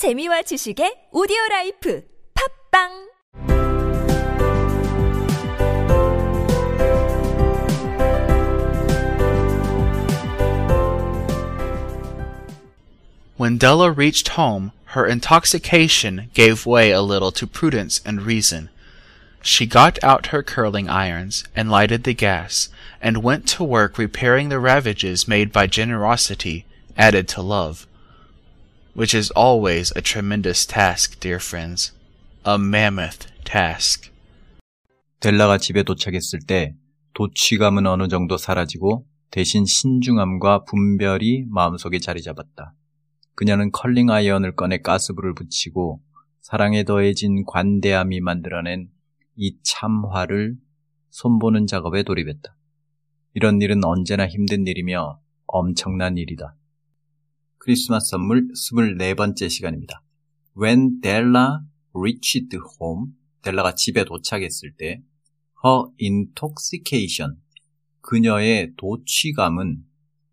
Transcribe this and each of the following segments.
재미와 지식의 오디오 라이프 팝빵 When Della reached home, her intoxication gave way a little to prudence and reason. She got out her curling irons, and lighted the gas, and went to work repairing the ravages made by generosity added to love. Which is always a tremendous task, dear friends. A mammoth task. 델라가 집에 도착했을 때 도취감은 어느 정도 사라지고 대신 신중함과 분별이 마음속에 자리 잡았다. 그녀는 컬링 아이언을 꺼내 가스불을 붙이고 사랑에 더해진 관대함이 만들어낸 이 참화를 손보는 작업에 돌입했다. 이런 일은 언제나 힘든 일이며 엄청난 일이다. 크리스마스 선물 24번째 시간입니다. When Della reached home, 델라가 집에 도착했을 때 her intoxication, 그녀의 도취감은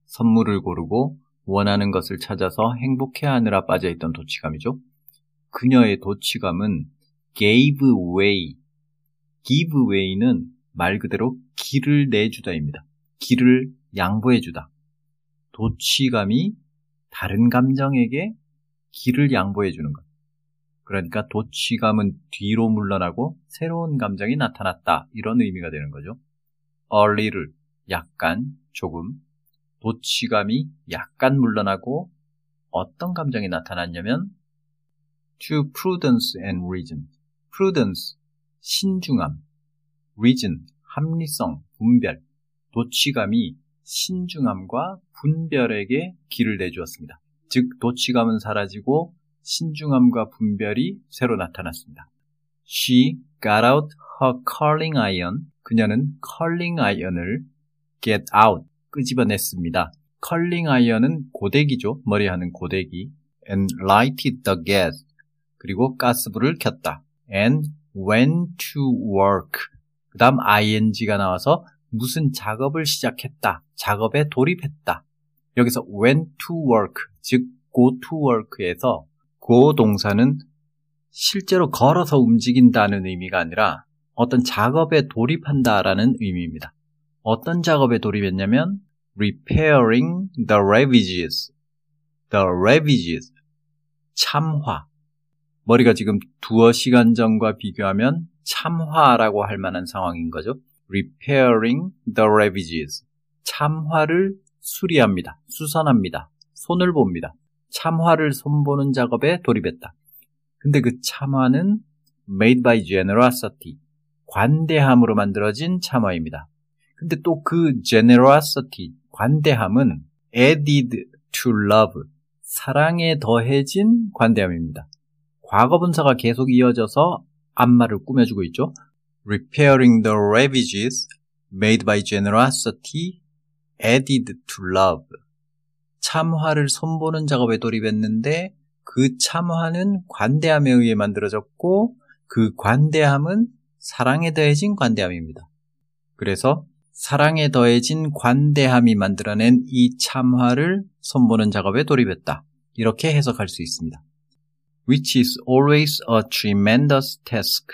선물을 고르고 원하는 것을 찾아서 행복해하느라 빠져있던 도취감이죠. 그녀의 도취감은 gave way. give way는 말 그대로 길을 내주다입니다. 길을 양보해주다. 도취감이 다른 감정에게 길을 양보해 주는 것. 그러니까 도취감은 뒤로 물러나고 새로운 감정이 나타났다. 이런 의미가 되는 거죠. early를 약간, 조금, 도취감이 약간 물러나고 어떤 감정이 나타났냐면 to prudence and reason. prudence, 신중함, reason, 합리성, 분별, 도취감이 신중함과 분별에게 길을 내주었습니다. 즉 도취감은 사라지고 신중함과 분별이 새로 나타났습니다. She got out her curling iron. 그녀는 curling iron을 get out, 끄집어냈습니다. 컬링 아이언은 고데기죠. 머리하는 고데기. and lighted the gas. 그리고 가스불을 켰다. and went to work. 그 다음 ing가 나와서 무슨 작업을 시작했다. 작업에 돌입했다. 여기서 went to work, 즉 go to work에서 go 동사는 실제로 걸어서 움직인다는 의미가 아니라 어떤 작업에 돌입한다라는 의미입니다. 어떤 작업에 돌입했냐면 repairing the ravages. the ravages. 참화. 머리가 지금 두어 시간 전과 비교하면 참화라고 할 만한 상황인 거죠. Repairing the ravages. 참화를 수리합니다. 수선합니다. 손을 봅니다. 참화를 손보는 작업에 돌입했다. 근데 그 참화는 made by generosity. 관대함으로 만들어진 참화입니다. 근데 또 그 generosity, 관대함은 added to love, 사랑에 더해진 관대함입니다. 과거 분사가 계속 이어져서 앞말을 꾸며주고 있죠. Repairing the ravages made by generosity added to love. 참화를 손보는 작업에 돌입했는데 그 참화는 관대함에 의해 만들어졌고 그 관대함은 사랑에 더해진 관대함입니다. 그래서 사랑에 더해진 관대함이 만들어낸 이 참화를 손보는 작업에 돌입했다. 이렇게 해석할 수 있습니다. Which is always a tremendous task.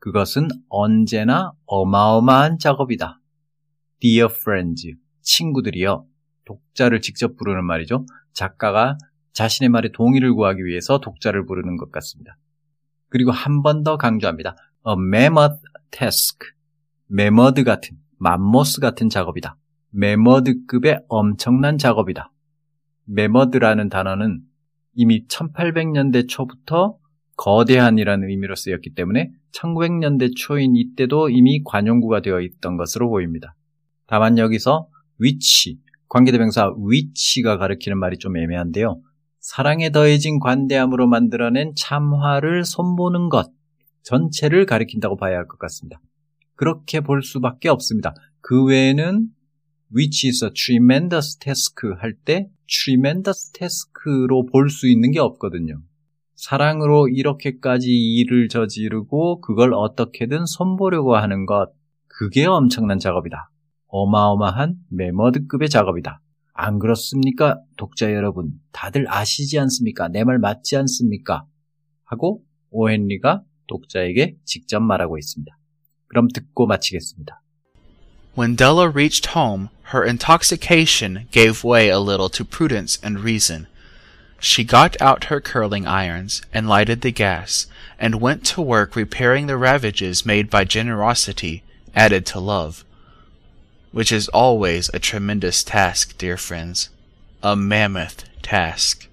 그것은 언제나 어마어마한 작업이다. Dear friends, 친구들이여. 독자를 직접 부르는 말이죠. 작가가 자신의 말에 동의를 구하기 위해서 독자를 부르는 것 같습니다. 그리고 한 번 더 강조합니다. A mammoth task. 매머드 같은, 맘모스 같은 작업이다. 매머드급의 엄청난 작업이다. 매머드라는 단어는 이미 1800년대 초부터 거대한이라는 의미로 쓰였기 때문에 1900년대 초인 이때도 이미 관용구가 되어 있던 것으로 보입니다. 다만 여기서 위치, 관계대명사 위치가 가리키는 말이 좀 애매한데요. 사랑에 더해진 관대함으로 만들어낸 참화를 손보는 것 전체를 가리킨다고 봐야 할 것 같습니다. 그렇게 볼 수밖에 없습니다. 그 외에는 which is a tremendous task 할 때 tremendous task로 볼 수 있는 게 없거든요. 사랑으로 이렇게까지 일을 저지르고 그걸 어떻게든 손보려고 하는 것, 그게 엄청난 작업이다. 어마어마한 메머드급의 작업이다. 안 그렇습니까? 독자 여러분, 다들 아시지 않습니까? 내 말 맞지 않습니까? 하고 오헨리가 독자에게 직접 말하고 있습니다. 그럼 듣고 마치겠습니다. When Della reached home, her intoxication gave way a little to prudence and reason. She got out her curling irons and lighted the gas, and went to work repairing the ravages made by generosity added to love. Which is always a tremendous task, dear friends. A mammoth task.